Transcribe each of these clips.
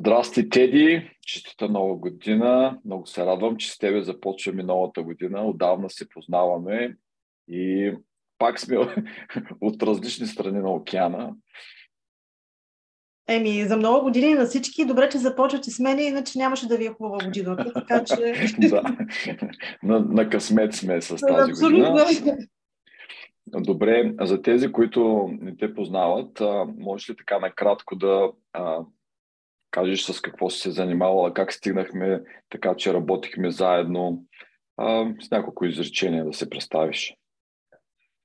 Здрасти, Теди! Честита нова година! Много се радвам, че с тебе започваме новата година. Отдавна се познаваме и пак сме от различни страни на океана. Еми, за много години на всички. Добре, че започвате с мен, иначе нямаше да ви е хубава година. Така че... да, на, на късмет сме с тази Абсолютно. година. Добре, за тези, които не те познават, можеш ли така накратко да кажеш с какво си се занимавала, как стигнахме така, че работихме заедно, а, с няколко изречения да се представиш.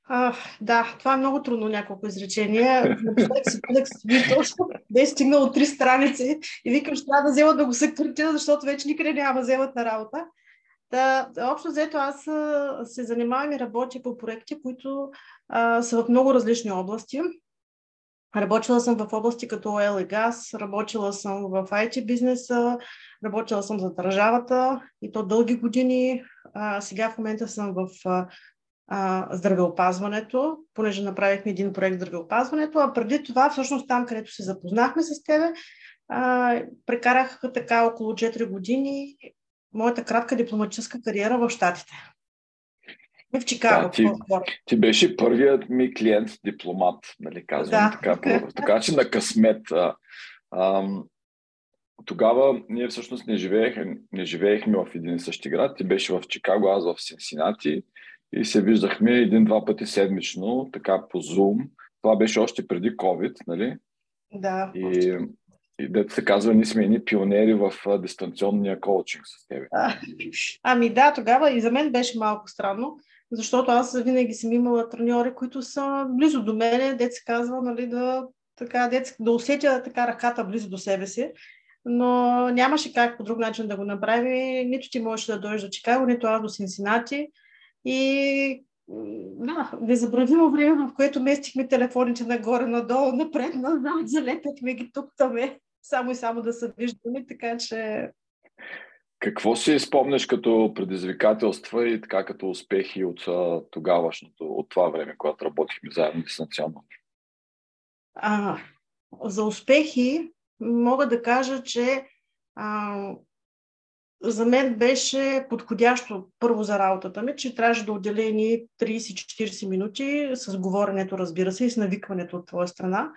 А, да, това е много трудно няколко изречения. Написах си кодекс точно да е стигнало три страници и викам, ще трябва да взема да го съкратя, защото вече никъде няма да вземат на работа. Да, общо взето аз се занимавам и работя по проекти, които а, са в много различни области. Работила съм в области като oil и газ, работила съм в IT бизнеса, работила съм за държавата и то дълги години. А, сега в момента съм в а, здравеопазването, понеже направихме един проект здравеопазването, а преди това, всъщност там, където се запознахме с тебе, а, прекарах така около 4 години моята кратка дипломатическа кариера в Штатите. В Чикаго. Да, ти, ти беше първият ми клиент дипломат, нали казвам да. така. Така че на късмет. А, а, тогава ние всъщност не живеехме, не живеехме в един и същи град. Ти беше в Чикаго, аз в Сенсинати и се виждахме един-два пъти седмично, така по Zoom. Това беше още преди COVID, нали? Да. И, и дето се казва, ние сме едни пионери в дистанционния коучинг с тебе. А, ами да, тогава и за мен беше малко странно, защото аз винаги съм имала треньори, които са близо до мене, се казва, нали, да, така, дет, да усетя така ръката близо до себе си. Но нямаше как по друг начин да го направи. Нито ти можеш да дойдеш до Чикаго, нито аз до Синсинати. И да, незабравимо време, в което местихме телефоните нагоре, надолу, напред, назад, залепяхме ги тук, там само и само да се виждаме, така че... Какво си спомняш като предизвикателства и така като успехи от тогавашното, от това време, когато работихме заедно дистанционно? А, за успехи мога да кажа, че а, за мен беше подходящо първо за работата ми, че трябваше да отделя ни 30-40 минути с говоренето, разбира се, и с навикването от твоя страна.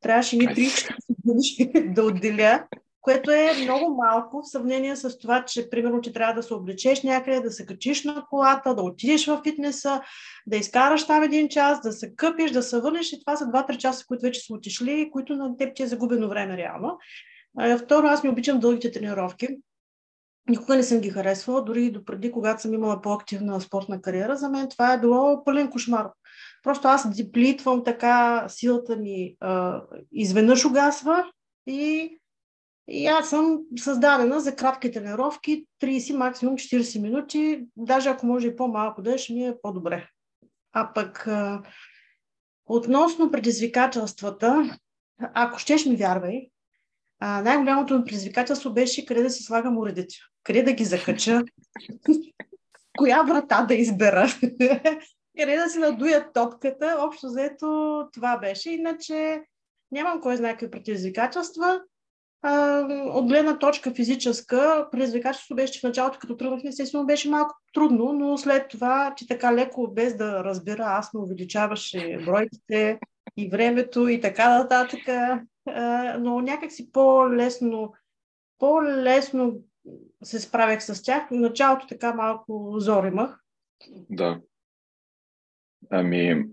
Трябваше ни 30-40 минути да отделя, което е много малко в сравнение с това, че примерно ти трябва да се облечеш някъде, да се качиш на колата, да отидеш в фитнеса, да изкараш там един час, да се къпиш, да се върнеш и това са 2-3 часа, които вече са отишли, които на теб ти е загубено време реално. Второ, аз ми обичам дългите тренировки. Никога не съм ги харесвала, дори и допреди, когато съм имала по-активна спортна кариера, за мен това е било пълен кошмар. Просто аз диплитвам така, силата ми а, изведнъж угасва и, и аз съм създадена за кратки тренировки, 30, максимум 40 минути, даже ако може и по-малко да ще ми е по-добре. А пък относно предизвикателствата, ако щеш ми вярвай, най-голямото предизвикателство беше къде да си слагам уредите, къде да ги закача, коя врата да избера, къде да си надуя топката. Общо взето това беше. Иначе нямам кой знае какви предизвикателства. От гледна точка физическа, предизвикателството беше, че в началото, като тръгнахме, естествено беше малко трудно, но след това, че така леко, без да разбира, аз ме увеличаваше бройките и времето и така нататък но някакси по-лесно, по-лесно се справях с тях. В началото така малко зор имах. Да. Ами,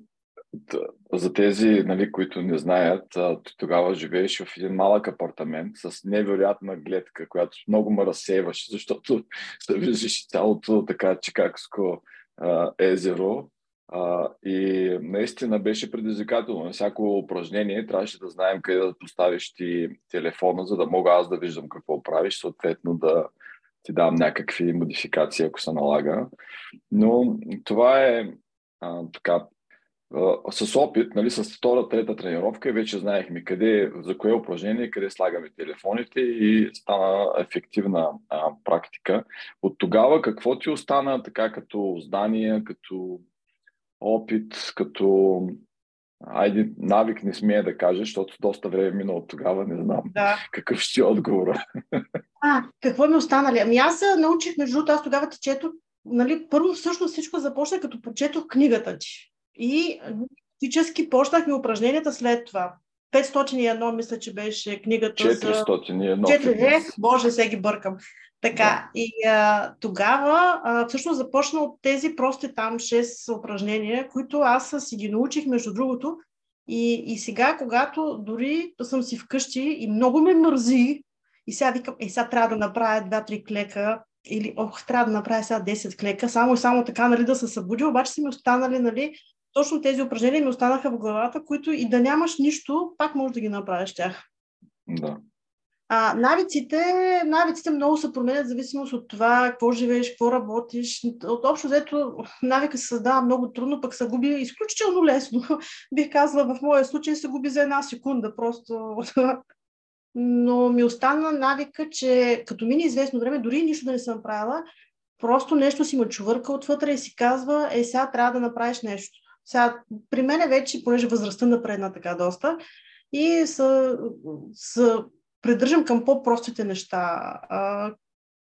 за тези, нали, които не знаят, тогава живееш в един малък апартамент с невероятна гледка, която много ме разсейваше, защото се виждаш цялото така чикагско езеро и наистина беше предизвикателно. На всяко упражнение трябваше да знаем къде да поставиш ти телефона, за да мога аз да виждам какво правиш, съответно да ти дам някакви модификации, ако се налага. Но това е а, така. С опит, нали, с втора, трета тренировка, вече знаехме къде, за кое упражнение, къде слагаме телефоните и стана ефективна а, практика. От тогава какво ти остана така като знание, като опит, като Айде, навик не смея да кажа, защото доста време мина от тогава, не знам да. какъв ще е отговора. А, какво ми останали? Ами аз научих, между другото, аз тогава ти чето, нали, първо всъщност всичко започна като прочетох книгата ти. И фактически почнахме упражненията след това. 501, мисля, че беше книгата 401. за... 401. Е, боже, се ги бъркам. Така, да. и а, тогава а, всъщност започна от тези прости там 6 упражнения, които аз си ги научих, между другото. И, и сега, когато дори съм си вкъщи и много ме мързи, и сега викам, е, сега трябва да направя 2-3 клека, или, ох, трябва да направя сега 10 клека, само и само така, нали, да се събуди, обаче си ми останали, нали, точно тези упражнения ми останаха в главата, които и да нямаш нищо, пак можеш да ги направиш тях. Да. А, навиците, навиците много се променят в зависимост от това какво живееш, какво работиш. От общо взето навика се създава много трудно, пък се губи изключително лесно. Бих казала, в моя случай се губи за една секунда. Просто но ми остана навика, че като мине известно време, дори нищо да не съм правила, просто нещо си ме чувърка отвътре и си казва, е, сега трябва да направиш нещо. Сега, при мен е вече, понеже възрастта напредна така доста, и са, придържам към по-простите неща, а,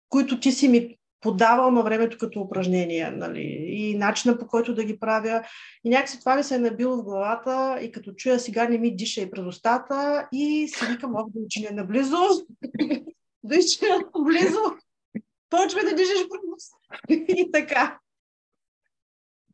които ти си ми подавал на времето като упражнения, нали, и начина по който да ги правя. И някакси това ми се е набило в главата и като чуя сега не ми диша и през устата и си викам, ох, да учиня наблизо, да учиня наблизо, почвай да дишаш през И така.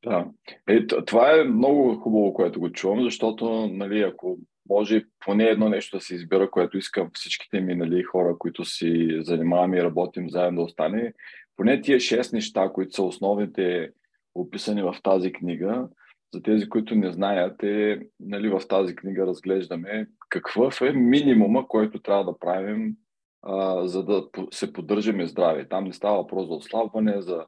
Да. Е, това е много хубаво, което го чувам, защото, нали, ако може поне едно нещо да се избира, което искам всичките ми нали, хора, които си занимаваме и работим заедно да остане, поне тия шест неща, които са основните описани в тази книга, за тези, които не знаят, е, нали, в тази книга разглеждаме какъв е минимума, който трябва да правим, а, за да се поддържаме здраве. Там не става въпрос за ослабване, за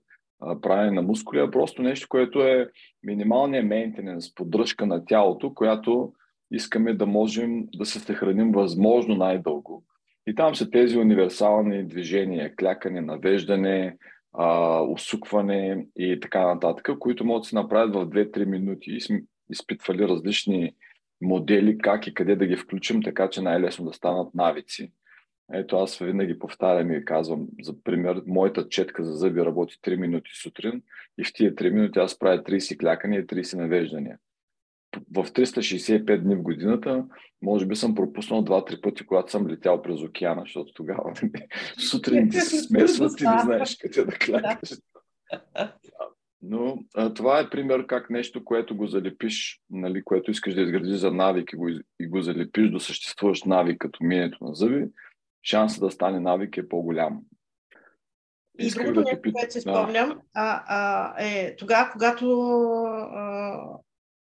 правене на мускули, а просто нещо, което е минималният мейнтененс, поддръжка на тялото, която искаме да можем да се съхраним възможно най-дълго. И там са тези универсални движения, клякане, навеждане, а, усукване и така нататък, които могат да се направят в 2-3 минути. И сме изпитвали различни модели, как и къде да ги включим, така че най-лесно да станат навици. Ето аз винаги повтарям и казвам, за пример, моята четка за зъби работи 3 минути сутрин и в тия 3 минути аз правя 30 клякания и 30 навеждания. В 365 дни в годината, може би съм пропуснал два-три пъти, когато съм летял през океана, защото тогава нали, сутрин ти се смесват и не знаеш къде да клякаш. Но а, това е пример как нещо, което го залепиш, нали, което искаш да изградиш за навик и го, и го залепиш до съществуващ навик като минето на зъби, шансът да стане навик е по-голям. И Исках другото да нещо, което си спомням, а, а, е тогава, когато а,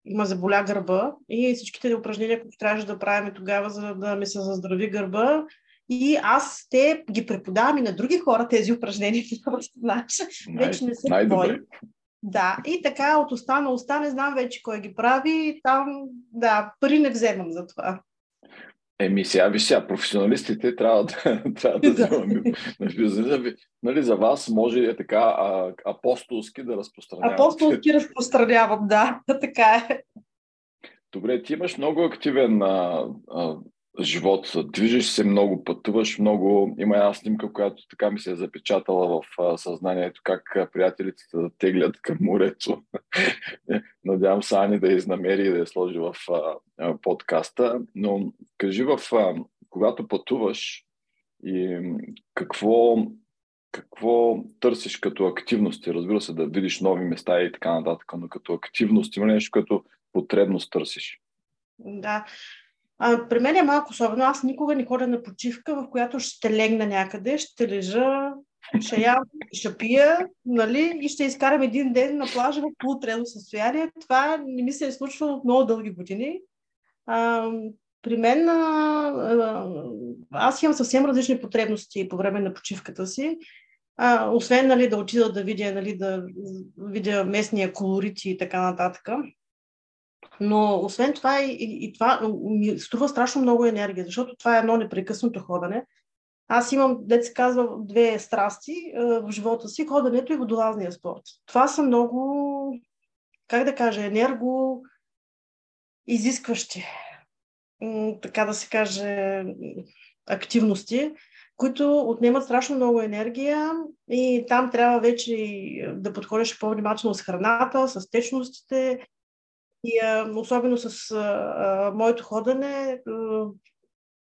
има заболя гърба и всичките упражнения, които трябваше да правим тогава, за да ми се заздрави гърба. И аз те ги преподавам и на други хора тези упражнения, знаеш, вече не се най Да, и така от уста на уста не знам вече кой ги прави. Там, да, пари не вземам за това. Еми сега, виж сега, професионалистите трябва да, трябва да вземаме нали, нали, за вас може е така а, апостолски да разпространявате. Апостолски разпространявам, да, така е. Добре, ти имаш много активен а, а, живот, движиш се много, пътуваш много. Има една снимка, която така ми се е запечатала в съзнанието, как приятелите да теглят към морето. Надявам се Ани да изнамери и да я сложи в подкаста. Но кажи в, когато пътуваш и какво, какво търсиш като активности? Разбира се, да видиш нови места и така нататък, но като активност има нещо, като потребност търсиш? Да, а, при мен е малко особено. Аз никога не ходя на почивка, в която ще легна някъде, ще лежа, ще ям, ще пия, нали, и ще изкарам един ден на плажа в полутрено състояние. Това не ми се е случвало от много дълги години. А, при мен а, а, аз имам съвсем различни потребности по време на почивката си. А, освен нали, да отида да видя, нали, да видя местния колорит и така нататък. Но освен това и, и, това ми струва страшно много енергия, защото това е едно непрекъснато ходене. Аз имам, дете се казва, две страсти в живота си, ходенето и водолазния спорт. Това са много, как да кажа, енерго, изискващи, така да се каже, активности, които отнемат страшно много енергия и там трябва вече да подходиш по-внимателно с храната, с течностите и особено с а, моето ходене, а,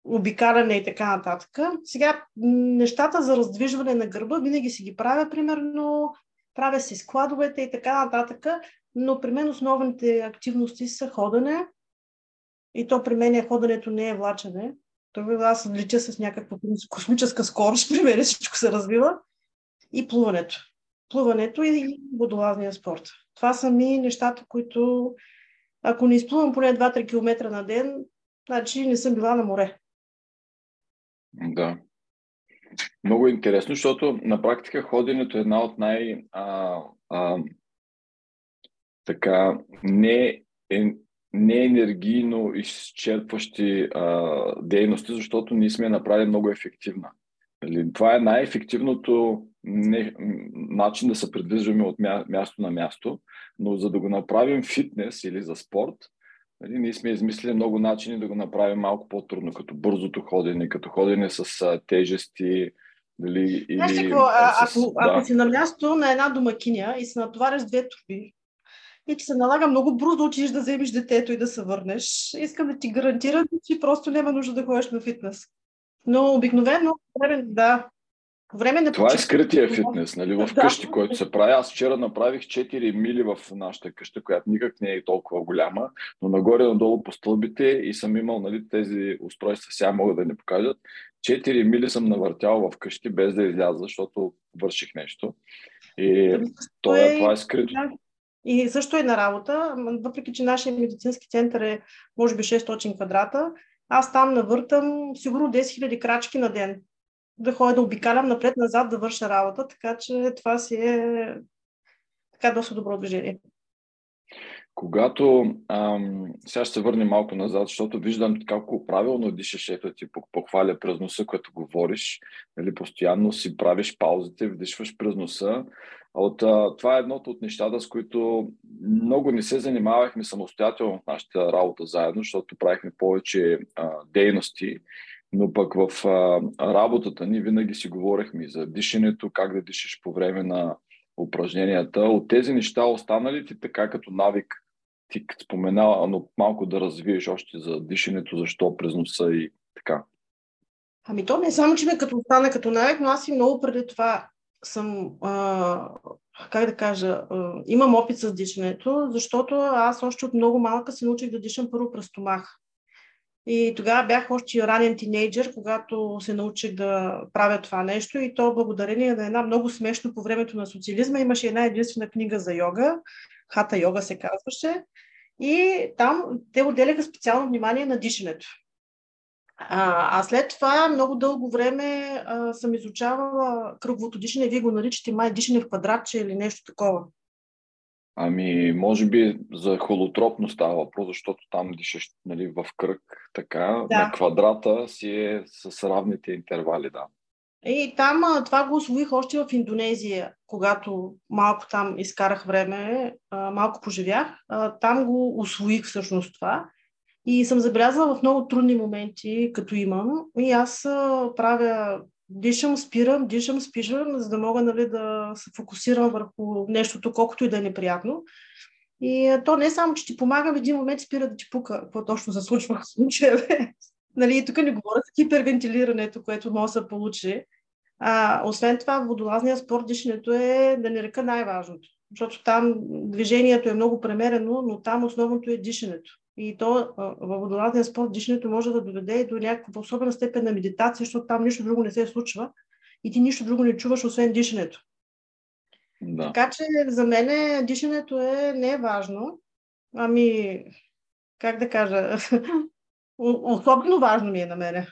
обикаляне и така нататък. Сега, нещата за раздвижване на гърба винаги си ги правя, примерно, правя си складовете и така нататък, но при мен основните активности са ходене и то при мен е ходенето не е влачене. Това аз летя с някаква космическа скорост, при мен всичко се развива. И плуването. Плуването и водолазния спорт. Това са ми нещата, които ако не изплувам поне 2-3 км на ден, значи не съм била на море. Да. Много интересно, защото на практика ходенето е една от най- а, а, така не, е, не енергийно изчерпващи а, дейности, защото ние сме направили много ефективна. Нали, това е най-ефективното не, начин да се придвижваме от мя, място на място, но за да го направим фитнес или за спорт, нали, ние сме измислили много начини да го направим малко по-трудно, като бързото ходене, като ходене с а, тежести, Дали, Знаеш или, какво, а, с, ако, да. ако си на място на една домакиня и се натовариш две турби, и ти се налага много бързо да учиш да вземеш детето и да се върнеш. Искам да ти гарантирам, че просто няма нужда да ходиш на фитнес. Но обикновено, да, време на Това е скрития фитнес, нали, в къщи, който се прави. Аз вчера направих 4 мили в нашата къща, която никак не е толкова голяма, но нагоре-надолу по стълбите и съм имал нали, тези устройства, сега могат да ни покажат. 4 мили съм навъртял в къщи без да изляза, защото върших нещо. И това, е, това е скрито. И също е на работа, въпреки че нашия медицински център е може би 600 квадрата, аз там навъртам сигурно 10 000 крачки на ден. Да ходя да обикалям напред-назад да върша работа, така че това си е така доста добро движение. Когато, ам, сега ще се върнем малко назад, защото виждам колко правилно дишаш, ето ти похваля през носа, като говориш, нали, постоянно си правиш паузите, вдишваш през носа. От, а, това е едното от нещата, с които много не се занимавахме самостоятелно в нашата работа заедно, защото правихме повече а, дейности, но пък в а, работата ни винаги си говорихме за дишането, как да дишаш по време на упражненията. От тези неща останали ти така като навик ти спомена, но малко да развиеш още за дишането, защо през носа и така. Ами то не е само, че ме като остана като навик, но аз и много преди това съм, а, как да кажа, а, имам опит с дишането, защото аз още от много малка се научих да дишам първо през стомах. И тогава бях още ранен тинейджър, когато се научих да правя това нещо и то благодарение на една много смешно по времето на социализма имаше една единствена книга за йога, Хата йога се казваше, и там те отделяха специално внимание на дишането. А, а след това много дълго време а, съм изучавала кръговото дишане. Вие го наричате май дишане в квадратче или нещо такова. Ами, може би за холотропно става въпрос, защото там дишаш нали, в кръг, така. Да. На квадрата си е с равните интервали, да. И там това го освоих още в Индонезия, когато малко там изкарах време, малко поживях. Там го освоих всъщност това. И съм забелязала в много трудни моменти, като имам. И аз правя, дишам, спирам, дишам, спирам, за да мога нали, да се фокусирам върху нещото, колкото и да е неприятно. И то не е само, че ти помага, в един момент спира да ти пука какво точно се случва в случая. нали, тук не говоря за хипервентилирането, което може да се получи. А, освен това, водолазния спорт, дишането е, да не река, най-важното. Защото там движението е много премерено, но там основното е дишането. И то във водолазния спорт дишането може да доведе и до някаква особена степен на медитация, защото там нищо друго не се случва и ти нищо друго не чуваш, освен дишането. Да. Така че за мен дишането е, не е важно. Ами, как да кажа, особено важно ми е на мене.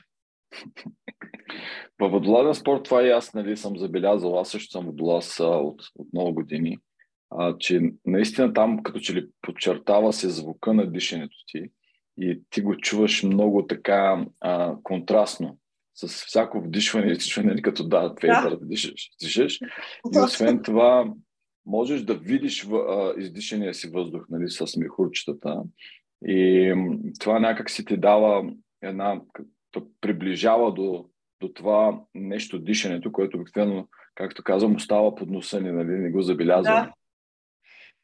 Във водолазен спорт това и аз нали, съм забелязал. Аз също съм водолаз от, от много години а, че наистина там като че ли подчертава се звука на дишането ти и ти го чуваш много така а, контрастно с всяко вдишване и издишване, нали, като да, фейбър да дишаш, дишаш. И освен това, можеш да видиш а, издишания си въздух нали, с мехурчетата И това някак си ти дава една, приближава до, до това нещо дишането, което обикновено, както казвам, остава под носа ни, нали, не го забелязва. Да.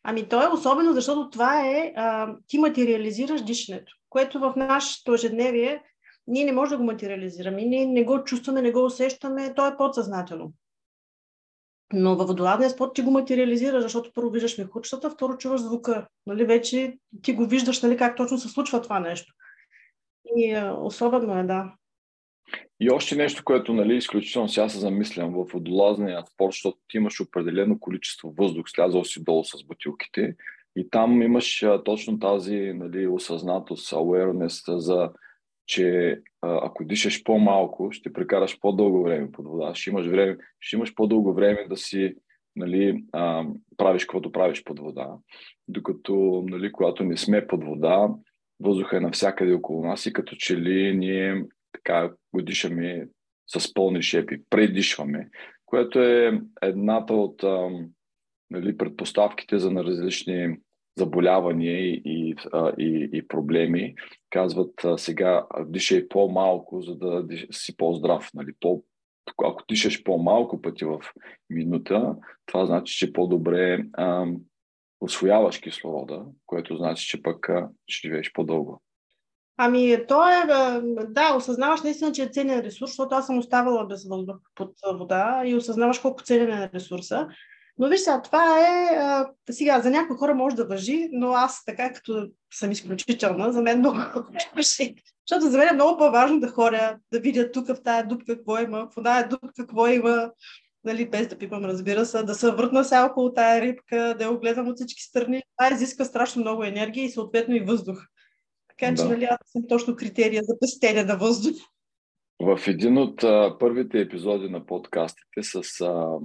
Ами то е особено, защото това е, а, ти материализираш дишането, което в нашето ежедневие ние не можем да го материализираме, ние не го чувстваме, не го усещаме, то е подсъзнателно. Но във водолазния спорт ти го материализираш, защото първо виждаш мехучетата, второ чуваш звука. Нали, вече ти го виждаш нали, как точно се случва това нещо. И особено е, да. И още нещо, което нали, изключително сега се замислям в водолазния спорт, защото ти имаш определено количество въздух, слязал си долу с бутилките и там имаш а, точно тази нали, осъзнатост, awareness за че а, ако дишаш по-малко, ще прекараш по-дълго време под вода, ще имаш, време, ще имаш по-дълго време да си нали, а, правиш каквото правиш под вода. Докато, нали, когато не сме под вода, въздуха е навсякъде около нас и като че ли ние така го дишаме с пълни шепи, предишваме, което е едната от нали, предпоставките за на различни заболявания и, и, и проблеми. Казват сега дишай по-малко, за да си по-здрав. Нали? По, ако дишаш по-малко пъти в минута, това значи, че по-добре а, освояваш кислорода, което значи, че пък а, ще живееш по-дълго. Ами, то е, да, осъзнаваш наистина, че е ценен ресурс, защото аз съм оставала без въздух под вода и осъзнаваш колко ценен е ресурса. Но виж сега, това е, а, сега, за някои хора може да въжи, но аз така като съм изключителна, за мен много въжи. Защото за мен е много по-важно да хоря, да видя тук в тая дупка какво има, в тази дупка какво има, нали, без да пипам, разбира се, да се въртна сега около тая рибка, да я огледам от всички страни. Това изисква страшно много енергия и съответно и въздух. Така че, да. нали, аз съм точно критерия за пестене на въздух. В един от а, първите епизоди на подкастите с а,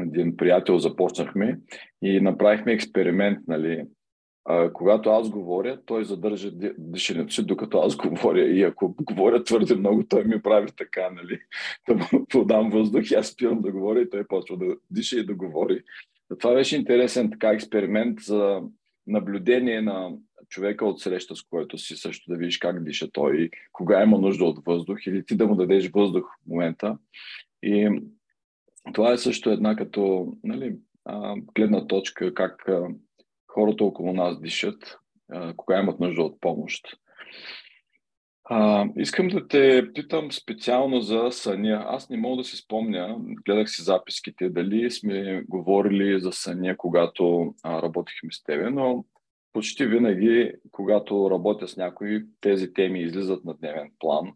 един приятел започнахме и направихме експеримент, нали, а, когато аз говоря, той задържа дишането си, докато аз говоря. И ако говоря твърде много, той ми прави така, нали? Да му подам въздух аз спирам да говоря и той почва да диша и да говори. Това беше интересен така експеримент за наблюдение на човека от среща, с който си също да видиш как диша той, кога има нужда от въздух или ти да му дадеш въздух в момента. И това е също една като нали, гледна точка как хората около нас дишат, кога имат нужда от помощ. А, искам да те питам специално за съня. Аз не мога да си спомня, гледах си записките, дали сме говорили за съня, когато а, работихме с тебе, но почти винаги, когато работя с някой, тези теми излизат на дневен план.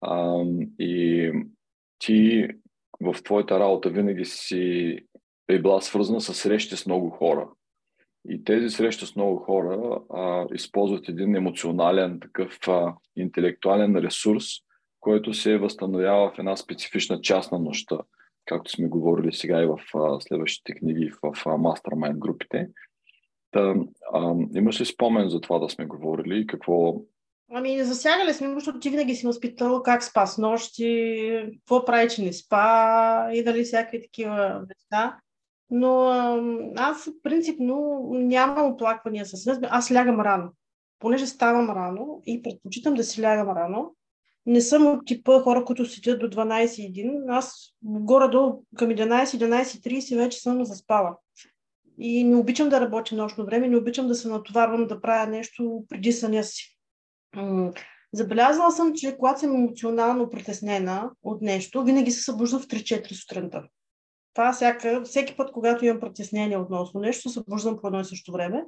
А, и ти в твоята работа винаги си е била свързана с срещи с много хора. И тези срещи с много хора а, използват един емоционален, такъв а, интелектуален ресурс, който се възстановява в една специфична част на нощта, както сме говорили сега и в а, следващите книги в а, Mastermind групите. А, имаш ли спомен за това да сме говорили и какво Ами, не засягали сме, защото ти винаги си ме спитал как спа с нощи, какво прави, че не спа и дали всякакви такива неща. Но аз принципно нямам оплаквания с сън. Аз лягам рано. Понеже ставам рано и предпочитам да си лягам рано, не съм от типа хора, които седят до 12.1. Аз горе-долу към 11-11.30 вече съм заспала. И не обичам да работя нощно време, не обичам да се натоварвам да правя нещо преди съня си. Забелязала съм, че когато съм емоционално притеснена от нещо, винаги се събуждам в 3-4 сутринта. Това всяка, всеки път, когато имам притеснение относно нещо, се събуждам по едно и също време.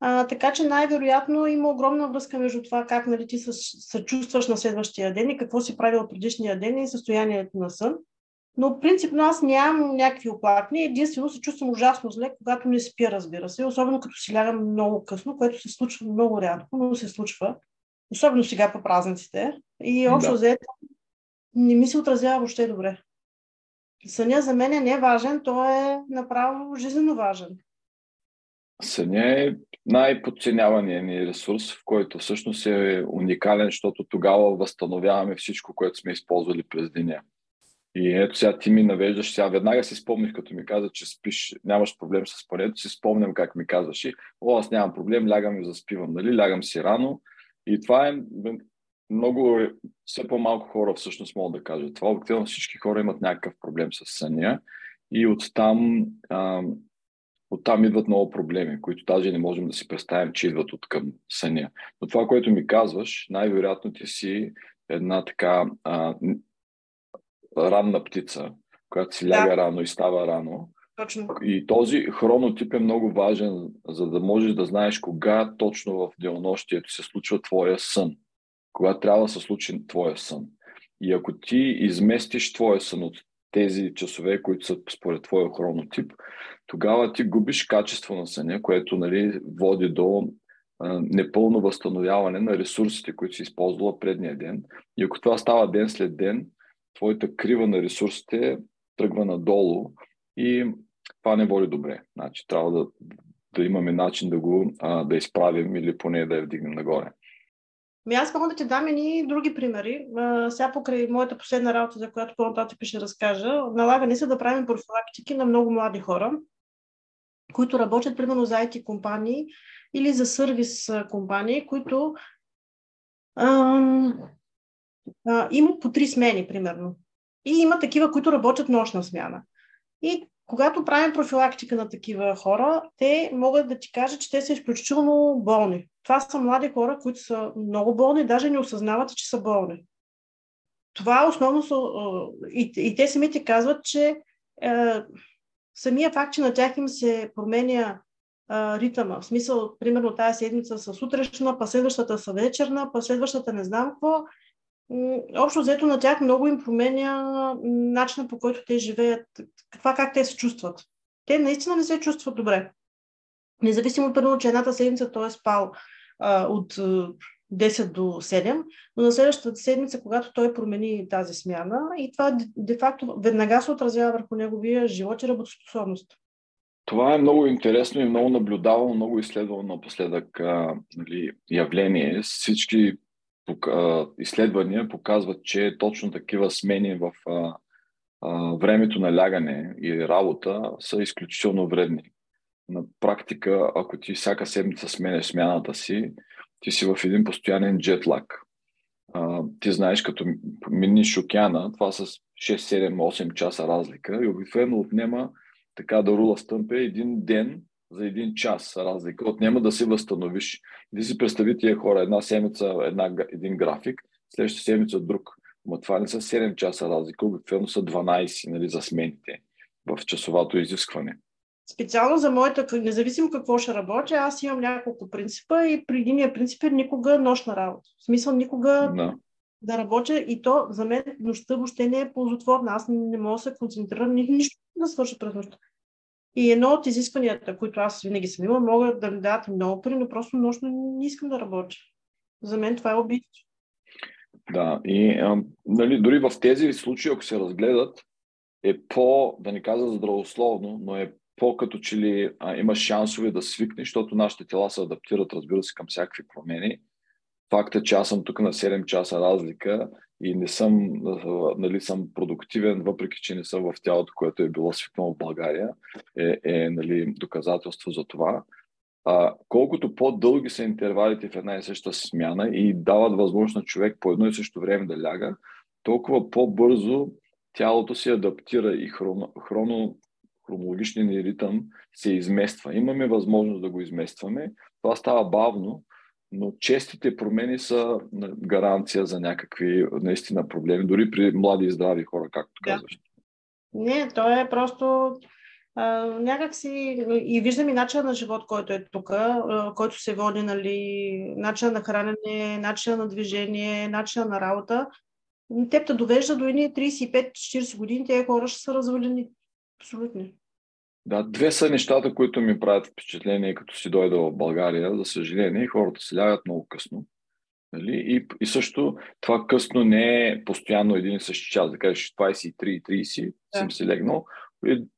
А, така че най-вероятно има огромна връзка между това как нали, ти се чувстваш на следващия ден и какво си правил предишния ден и състоянието на сън. Но принципно аз нямам някакви оплакни. Единствено се чувствам ужасно зле, когато не спя, разбира се. Особено като си лягам много късно, което се случва много рядко, но се случва. Особено сега по празниците. И общо да. взето не ми се отразява въобще добре. Съня за мен е не важен, той е направо жизненно важен. Съня е най-подценяваният ни ресурс, в който всъщност е уникален, защото тогава възстановяваме всичко, което сме използвали през деня. И ето сега ти ми навеждаш, сега веднага си спомних, като ми каза, че спиш, нямаш проблем с спането, си спомням как ми казваш и, о, аз нямам проблем, лягам и заспивам, нали, лягам си рано. И това е много, все по-малко хора всъщност могат да кажат. Това обикновено всички хора имат някакъв проблем с съня и оттам, а, оттам идват много проблеми, които даже не можем да си представим, че идват от към съня. Но това, което ми казваш, най-вероятно ти си една така а, ранна птица, която си ляга да. рано и става рано. Точно. И този хронотип е много важен, за да можеш да знаеш кога точно в денонощието се случва твоя сън. Кога трябва да се случи твоя сън. И ако ти изместиш твоя сън от тези часове, които са според твоя хронотип, тогава ти губиш качество на съня, което нали, води до а, непълно възстановяване на ресурсите, които си използвала предния ден. И ако това става ден след ден, твоята крива на ресурсите тръгва надолу и това не води добре. Значи, трябва да, да имаме начин да го а, да изправим или поне да я вдигнем нагоре. Ми аз мога да ти дам и други примери. А, сега покрай моята последна работа, за която по-нататък ще разкажа, налага не се да правим профилактики на много млади хора, които работят примерно за IT компании или за сервис компании, които ам, а, има по три смени, примерно. И има такива, които работят нощна смяна. И когато правим профилактика на такива хора, те могат да ти кажат, че те са изключително болни. Това са млади хора, които са много болни, даже не осъзнават, че са болни. Това основно са. И, и те самите казват, че е, самия факт, че на тях им се променя е, ритъма. В смисъл, примерно, тази седмица са сутрешна, па следващата са вечерна, па следващата не знам какво общо взето на тях много им променя начина по който те живеят, това как те се чувстват. Те наистина не се чувстват добре. Независимо първо, че едната седмица той е спал а, от 10 до 7, но на следващата седмица, когато той промени тази смяна, и това де-факто веднага се отразява върху неговия живот и работоспособност. Това е много интересно и много наблюдавано, много изследвано напоследък а, нали, явление. Всички изследвания показват, че точно такива смени в времето на лягане и работа са изключително вредни. На практика, ако ти всяка седмица сменеш смяната си, ти си в един постоянен джетлаг. Ти знаеш, като миниш океана, това с 6, 7, 8 часа разлика и обикновено отнема така да рула стъмпе един ден за един час разлика, отнема да се възстановиш. И да си представи тия хора, една седмица, една, един график, следващата седмица друг. Но това не са 7 часа разлика, обикновено са 12 нали, за смените в часовато изискване. Специално за моята, независимо какво ще работя, аз имам няколко принципа и при единия принцип е никога нощна работа. В смисъл никога да. да работя и то за мен нощта въобще не е ползотворна. Аз не мога да се концентрирам, нищо да свърша през нощта. И едно от изискванията, които аз винаги съм имала, могат да ми дадат много пари, но просто нощно не искам да работя. За мен това е обидно. Да, и а, нали, дори в тези случаи, ако се разгледат, е по, да не каза здравословно, но е по-като че ли а, има шансове да свикнеш, защото нашите тела се адаптират, разбира се, към всякакви промени. Факта, че аз съм тук на 7 часа разлика и не съм, нали, съм продуктивен, въпреки че не съм в тялото, което е било свикнало в България, е, е нали, доказателство за това. А, колкото по-дълги са интервалите в една и съща смяна и дават възможност на човек по едно и също време да ляга, толкова по-бързо тялото се адаптира и хроно, хроно, хронологичният ни ритъм се измества. Имаме възможност да го изместваме. Това става бавно, но честите промени са гаранция за някакви наистина проблеми, дори при млади и здрави хора, както да. казваш. Не, то е просто а, някак си и виждам и начина на живот, който е тук, който се води, нали, начина на хранене, начина на движение, начина на работа. Теб те довежда до едни 35-40 години, тези хора ще са развалени. Абсолютно. Да, две са нещата, които ми правят впечатление, като си дойда в България. За съжаление, хората се лягат много късно. Нали? И, и също това късно не е постоянно един и същи час. Да кажеш 23.30 да. съм се легнал.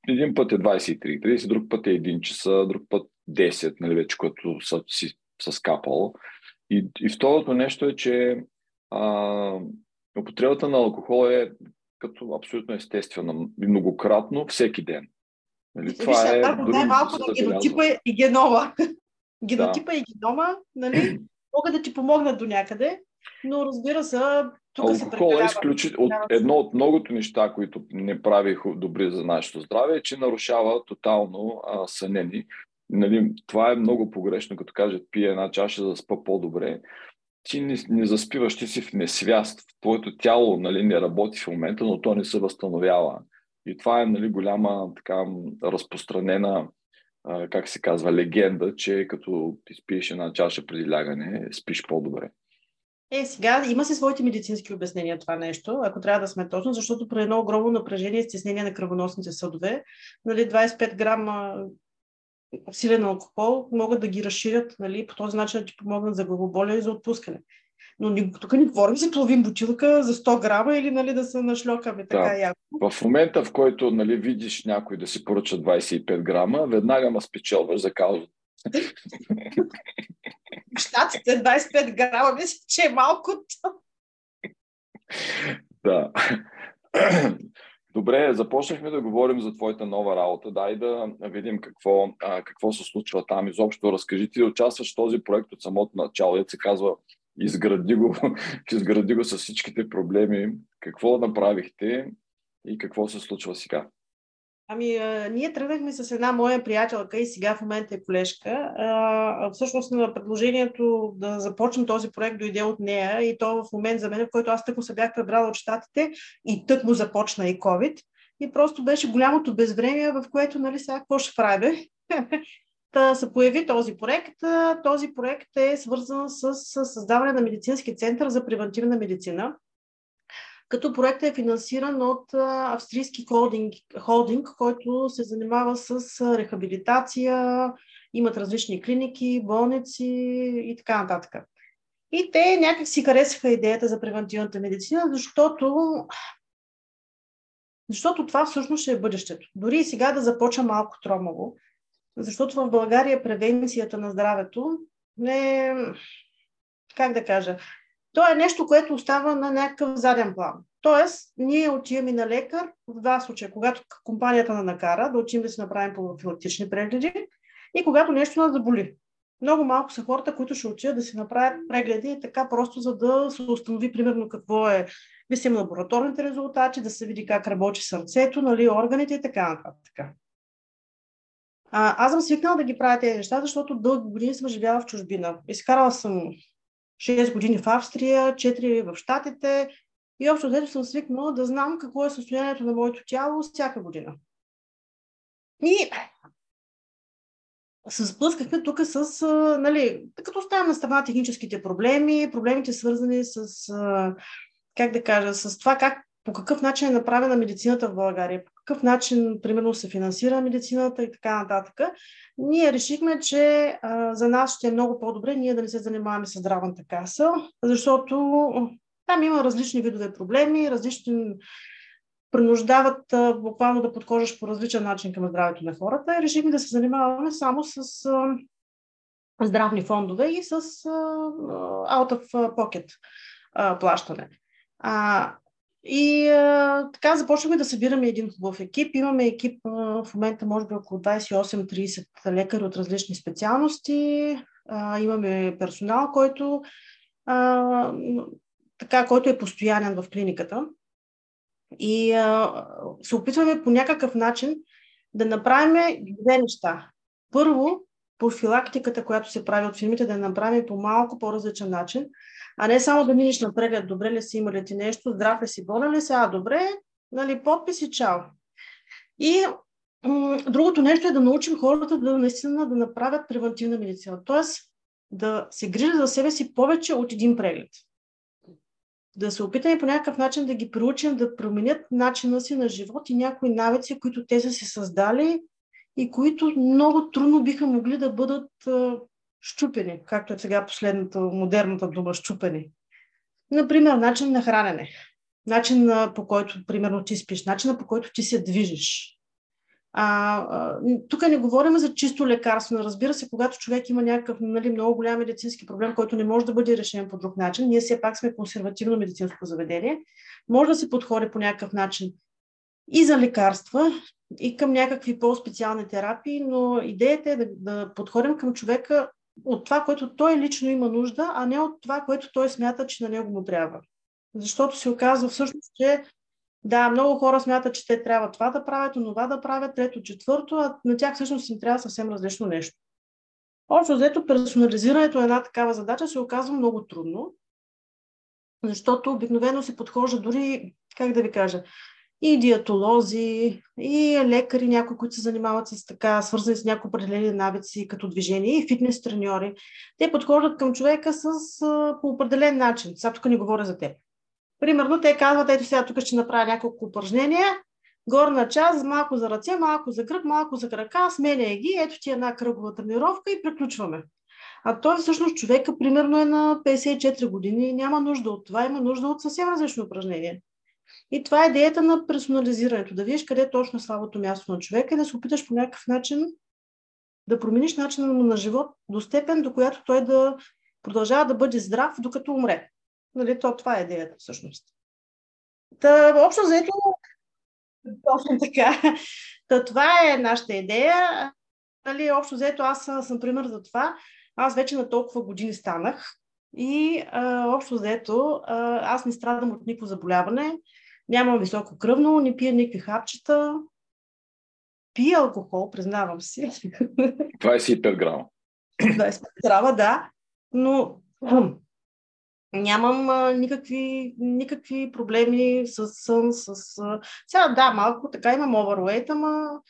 Един път е 23.30, друг път е 1 часа, друг път 10, нали, вече като са, си са скапал. И, и второто нещо е, че а, употребата на алкохол е като абсолютно естествено и многократно всеки ден. Нали, това Виж, е, най-малко на генотипа и генома. генотипа да. и генома, нали, могат да ти помогнат до някъде, но разбира се, тук Алкохол се е изключително от, едно от многото неща, които не прави добри за нашето здраве, е, че нарушава тотално а, сънени. Нали, това е много погрешно, като кажат пие една чаша за да спа по-добре. Ти не, не заспиваш, ти си в несвяст. Твоето тяло нали, не работи в момента, но то не се възстановява. И това е нали, голяма така разпространена, как се казва, легенда, че като спиеш една чаша преди лягане, спиш по-добре. Е, сега има си своите медицински обяснения това нещо, ако трябва да сме точно, защото при едно огромно напрежение и стеснение на кръвоносните съдове, нали, 25 грама силен алкохол могат да ги разширят, нали, по този начин да ти помогнат за главоболие и за отпускане. Но тук не говорим за половин бутилка за 100 грама или нали, да се нашлокаме така да. яко. В момента, в който нали, видиш някой да си поръча 25 грама, веднага ма спечелваш за кауза. Штатите 25 грама, мисля, че е малко. Да. Добре, започнахме да говорим за твоята нова работа. Дай да видим какво, а, какво се случва там. Изобщо разкажи ти, участваш в този проект от самото начало. се казва изгради го, изгради го с всичките проблеми. Какво направихте и какво се случва сега? Ами, а, ние тръгнахме с една моя приятелка и сега в момента е колежка. А, всъщност на предложението да започнем този проект дойде от нея и то в момент за мен, в който аз тъкмо се бях пребрала от щатите и тък му започна и COVID. И просто беше голямото безвремие, в което, нали, сега какво ще прави? да се появи този проект. Този проект е свързан с създаване на медицински център за превентивна медицина като проектът е финансиран от австрийски холдинг, холдинг, който се занимава с рехабилитация, имат различни клиники, болници и така нататък. И те някак си харесаха идеята за превентивната медицина, защото, защото това всъщност ще е бъдещето. Дори и сега да започва малко тромово, защото в България превенцията на здравето не е, как да кажа, то е нещо, което остава на някакъв заден план. Тоест, ние отиваме на лекар в два случая, когато компанията на накара да отидем да си направим профилактични прегледи и когато нещо нас заболи. Много малко са хората, които ще отидат да си направят прегледи и така просто за да се установи примерно какво е висим лабораторните резултати, да се види как работи сърцето, нали, органите и така нататък. А, аз съм свикнала да ги правя тези неща, защото дълги години съм живяла в чужбина. Изкарала съм 6 години в Австрия, 4 в Штатите и общо взето съм свикнала да знам какво е състоянието на моето тяло всяка година. И се сблъскахме тук с, нали, като оставям на страна техническите проблеми, проблемите свързани с, как да кажа, с това как, по какъв начин е направена медицината в България, по какъв начин, примерно, се финансира медицината и така нататък, ние решихме, че а, за нас ще е много по-добре ние да не се занимаваме с здравната каса, защото там има различни видове проблеми, различни принуждават а, буквално да подхождаш по различен начин към здравето на хората и решихме да се занимаваме само с а, здравни фондове и с а, out of pocket а, плащане. А, и а, така започнахме да събираме един хубав екип. Имаме екип а, в момента, може би, около 28-30 лекари от различни специалности. А, имаме персонал, който, а, така, който е постоянен в клиниката. И а, се опитваме по някакъв начин да направим две неща. Първо, профилактиката, която се прави от фирмите, да я направим по малко по-различен начин, а не само да минеш на преглед, добре ли си, има ли ти нещо, здрав ли си, болен ли си, а добре, нали, подпис и чао. И м- другото нещо е да научим хората да наистина да направят превентивна медицина, т.е. да се грижат за себе си повече от един преглед. Да се опитаме по някакъв начин да ги приучим да променят начина си на живот и някои навици, които те са си създали и които много трудно биха могли да бъдат щупени, както е сега последната модерната дума щупени. Например, начин на хранене, начин по който, примерно, ти спиш, начина по който ти се движиш. А, а, тук не говорим за чисто лекарство. Разбира се, когато човек има някакъв нали, много голям медицински проблем, който не може да бъде решен по друг начин, ние все пак сме консервативно медицинско заведение, може да се подходи по някакъв начин и за лекарства, и към някакви по-специални терапии, но идеята е да, да подходим към човека от това, което той лично има нужда, а не от това, което той смята, че на него му трябва. Защото се оказва всъщност, че да, много хора смятат, че те трябва това да правят, това да правят, трето, четвърто, а на тях всъщност им трябва съвсем различно нещо. Общо взето, персонализирането на една такава задача се оказва много трудно, защото обикновено се подхожда дори, как да ви кажа, и диатолози, и лекари, някои, които се занимават с така, свързани с някои определени навици, като движение, и фитнес треньори. Те подхождат към човека с, по определен начин. Сега тук не говоря за теб. Примерно те казват, ето сега тук ще направя няколко упражнения, горна част, малко за ръце, малко за кръг, малко за крака, сменяй ги, ето ти една кръгова тренировка и приключваме. А той всъщност човека примерно е на 54 години и няма нужда от това, има нужда от съвсем различно упражнение. И това е идеята на персонализирането, да видиш къде е точно слабото място на човека и да се опиташ по някакъв начин да промениш начина му на живот до степен, до която той да продължава да бъде здрав, докато умре. Нали, то, това е идеята всъщност. Та, общо заето, точно така. Та, това е нашата идея. Нали, общо взето, аз съм пример за това. Аз вече на толкова години станах и а, общо взето, а, аз не страдам от никакво заболяване, нямам високо кръвно, не пия никакви хапчета, пия алкохол, признавам си. 25 грама. 25 грама, да, но нямам а, никакви, никакви проблеми с сън, с... А... Сега, да, малко така имам overweight, ама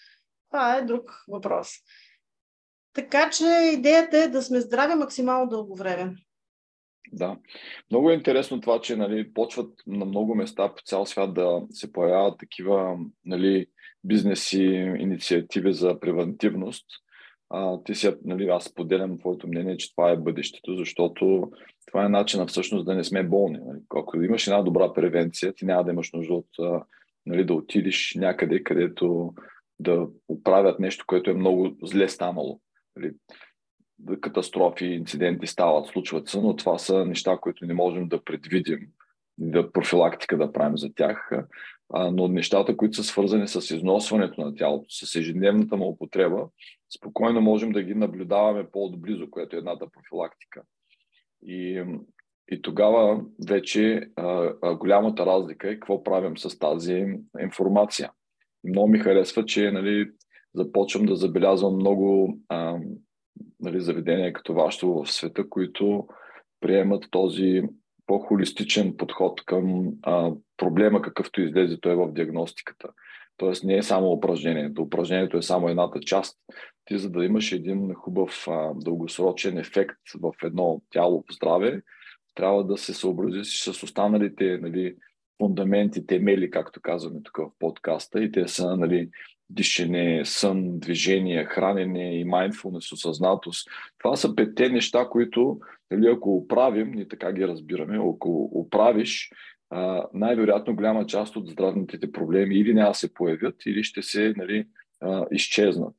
това е друг въпрос. Така че идеята е да сме здрави максимално дълго време. Да. Много е интересно това, че нали, почват на много места по цял свят да се появяват такива нали, бизнеси, инициативи за превентивност. А, ти си, нали, аз поделям твоето мнение, че това е бъдещето, защото това е начинът всъщност да не сме болни. Нали. Ако имаш една добра превенция, ти няма да имаш нужда от нали, да отидеш някъде, където да оправят нещо, което е много зле станало. Нали катастрофи, инциденти стават, случват се, но това са неща, които не можем да предвидим, да профилактика да правим за тях. Но нещата, които са свързани с износването на тялото, с ежедневната му употреба, спокойно можем да ги наблюдаваме по-отблизо, което е едната профилактика. И, и тогава вече а, а, голямата разлика е какво правим с тази информация. Много ми харесва, че нали, започвам да забелязвам много а, нали, заведения като вашето в света, които приемат този по-холистичен подход към а, проблема, какъвто излезе той в диагностиката. Тоест не е само упражнението. Упражнението е само едната част. Ти за да имаш един хубав а, дългосрочен ефект в едно тяло здраве, трябва да се съобразиш с останалите нали, фундаменти, темели, както казваме тук в подкаста. И те са нали, дишане, сън, движение, хранене и mindfulness, осъзнатост. Това са петте неща, които, нали, ако оправим, ние така ги разбираме, ако оправиш, най-вероятно голяма част от здравните проблеми или няма се появят, или ще се нали, изчезнат.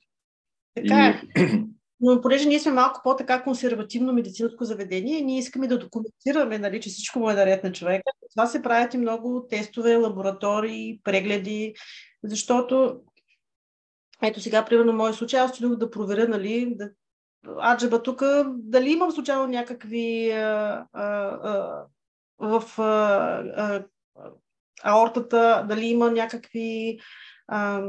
Така и... е. Но понеже ние сме малко по-така консервативно медицинско заведение, ние искаме да документираме, нали, че всичко му е наред на човека. Това се правят и много тестове, лаборатории, прегледи, защото ето сега, примерно, моят случай, аз отидох да проверя, нали, да, аджаба тук, дали имам случайно някакви а, а, а, в а, а, аортата, дали има някакви а,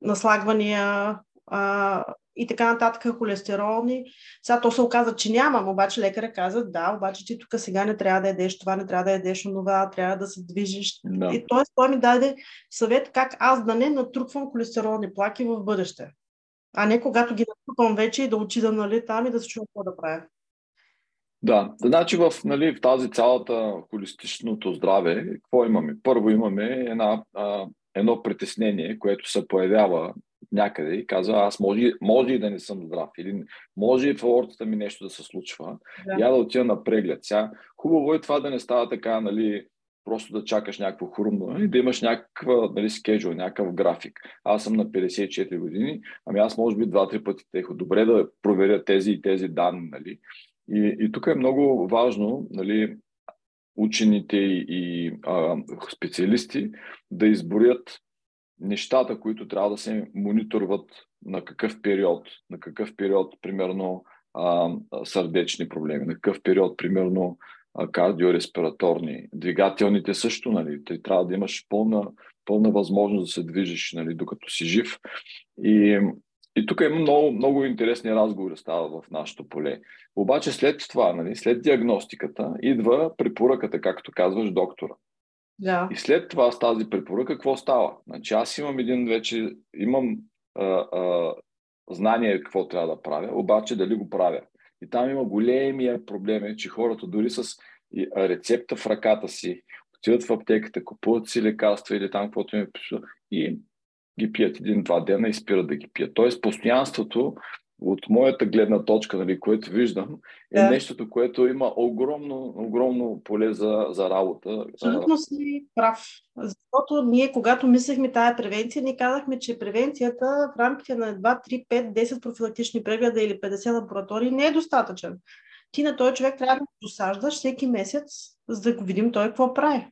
наслагвания, а, и така нататък, холестеролни. Сега то се оказа, че нямам, обаче лекаря каза, да, обаче ти тук сега не трябва да ядеш това, не трябва да ядеш това, трябва да се движиш. Да. И т.е. той ми даде съвет как аз да не натрупвам холестеролни плаки в бъдеще. А не когато ги натрупвам вече и да отида нали, там и да се чуя какво да правя. Да, значи в, нали, в тази цялата холистичното здраве, какво имаме? Първо имаме една, а, едно притеснение, което се появява някъде и казва, аз може, може и да не съм здрав, или може и в аортата ми нещо да се случва, да. я да отида на преглед. Сега, хубаво е това да не става така, нали, просто да чакаш някакво хрумно и да имаш някаква нали, скеджул, някакъв график. Аз съм на 54 години, ами аз може би два-три пъти техо. Добре да проверя тези и тези данни. Нали. И, и тук е много важно нали, учените и, и а, специалисти да изборят нещата, които трябва да се мониторват на какъв период, на какъв период, примерно, а, сърдечни проблеми, на какъв период, примерно, кардиореспираторни. Двигателните също, нали? Ти трябва да имаш пълна, пълна възможност да се движиш, нали, докато си жив. И, и тук има много, много интересни разговори става в нашото поле. Обаче след това, нали, след диагностиката, идва препоръката, както казваш, доктора. Да. И след това с тази препоръка, какво става? Значи аз имам един вече, имам а, а, знание какво трябва да правя, обаче дали го правя. И там има големия проблем, е, че хората дори с рецепта в ръката си отиват в аптеката, купуват си лекарства или там каквото им е и ги пият един-два дена и спират да ги пият. Тоест, постоянството от моята гледна точка, нали, което виждам, е да. нещото, което има огромно, огромно поле за, за работа. Абсолютно си прав. Защото ние, когато мислехме тая превенция, ни казахме, че превенцията в рамките на 2, 3, 5, 10 профилактични прегледа или 50 лаборатории не е достатъчен. Ти на този човек трябва да досаждаш всеки месец, за да го видим той какво прави.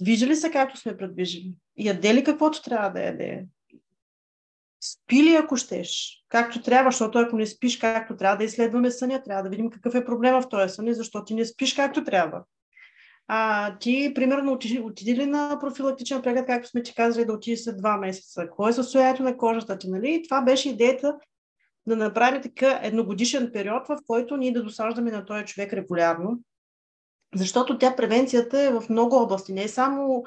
Движи ли се както сме предвижили? Яде ли каквото трябва да яде? Спи ли ако щеш? Както трябва, защото ако не спиш както трябва да изследваме съня, трябва да видим какъв е проблема в този сън и защо ти не спиш както трябва. А, ти, примерно, отиди, отиди ли на профилактичен преглед, както сме ти казали, да отидеш след два месеца? Какво е състоянието на кожата ти? Нали? И това беше идеята да направим така едногодишен период, в който ние да досаждаме на този човек регулярно. Защото тя превенцията е в много области. Не е само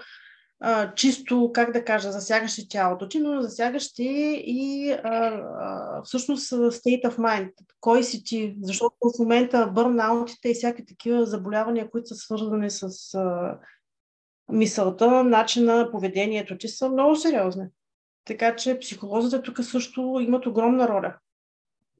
а, чисто, как да кажа, засягащи тялото ти, но засягащи и а, а, всъщност state of mind. Кой си ти? Защото в момента бърнаутите и всякакви такива заболявания, които са свързани с а, мисълта, начина на поведението ти са много сериозни. Така че психолозите тук също имат огромна роля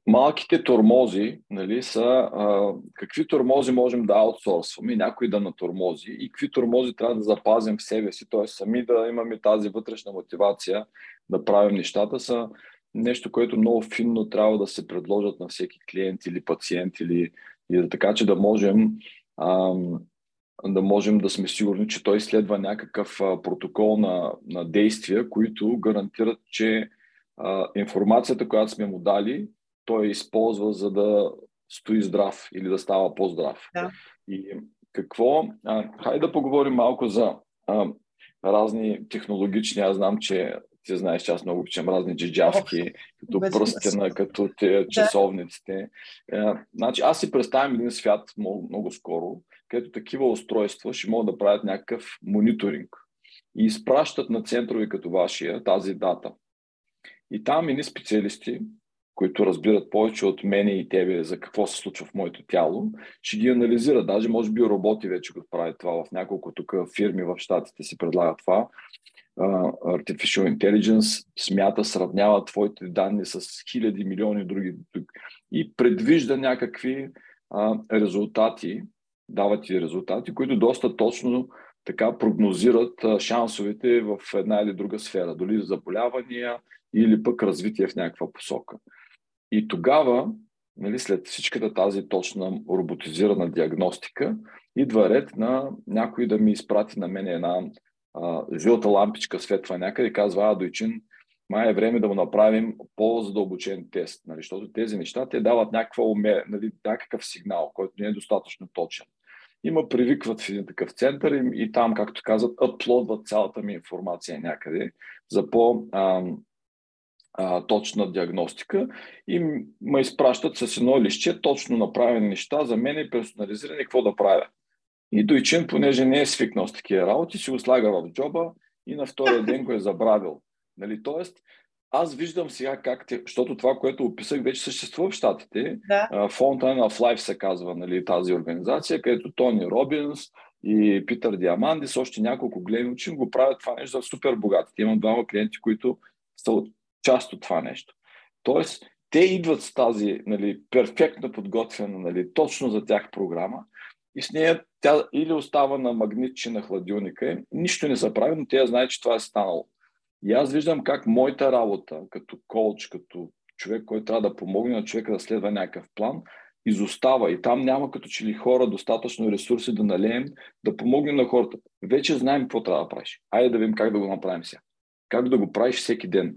малките тормози нали, са а, какви тормози можем да аутсорсваме, някои да натормози и какви тормози трябва да запазим в себе си, т.е. сами да имаме тази вътрешна мотивация да правим нещата, са нещо, което много финно трябва да се предложат на всеки клиент или пациент, или, или така, че да можем а, да можем да сме сигурни, че той следва някакъв а, протокол на, на действия, които гарантират, че а, информацията, която сме му дали, той използва, за да стои здрав или да става по-здрав. Да. И какво? А, хайде да поговорим малко за а, разни технологични. Аз знам, че ти знаеш, че аз много обичам разни джиджавки, като пръстена, като те часовниците. Е, значи, аз си представям един свят много, много скоро, където такива устройства ще могат да правят някакъв мониторинг и изпращат на центрови като вашия тази дата. И там едни специалисти които разбират повече от мене и тебе за какво се случва в моето тяло, ще ги анализират. Даже може би роботи вече го правят това в няколко тук фирми в Штатите си предлагат това. Uh, Artificial Intelligence смята, сравнява твоите данни с хиляди, милиони други и предвижда някакви uh, резултати, дават ти резултати, които доста точно така прогнозират uh, шансовете в една или друга сфера, дали заболявания или пък развитие в някаква посока. И тогава, нали, след всичката тази точна роботизирана диагностика, идва ред на някой да ми изпрати на мен една а, жълта лампичка светва някъде и казва, а, Дойчин, май е време да му направим по-задълбочен тест, нали, защото тези неща те дават някаква уме, нали, някакъв сигнал, който не е достатъчно точен. Има привикват в един такъв център и, и там, както казват, аплодват цялата ми информация някъде за по- а, точна диагностика и ме изпращат с едно лище, точно направени неща за мен и персонализирани какво да правя. И Дойчен, понеже не е свикнал с такива работи, си го слага в джоба и на втория ден го е забравил. Нали? Тоест, аз виждам сега как те, защото това, което описах, вече съществува в Штатите. Да. Fountain of Life се казва нали, тази организация, където Тони Робинс и Питър Диамандис, още няколко големи учени го правят това нещо за супер богати. Имам двама клиенти, които са от част от това нещо. Тоест, те идват с тази нали, перфектно подготвена, нали, точно за тях програма и с нея тя или остава на магнит, че на хладилника нищо не се прави, но тя знае, че това е станало. И аз виждам как моята работа, като коуч, като човек, който трябва да помогне на човека да следва някакъв план, изостава и там няма като че ли хора достатъчно ресурси да налеем, да помогнем на хората. Вече знаем какво трябва да правиш. Айде да видим как да го направим сега. Как да го правиш всеки ден.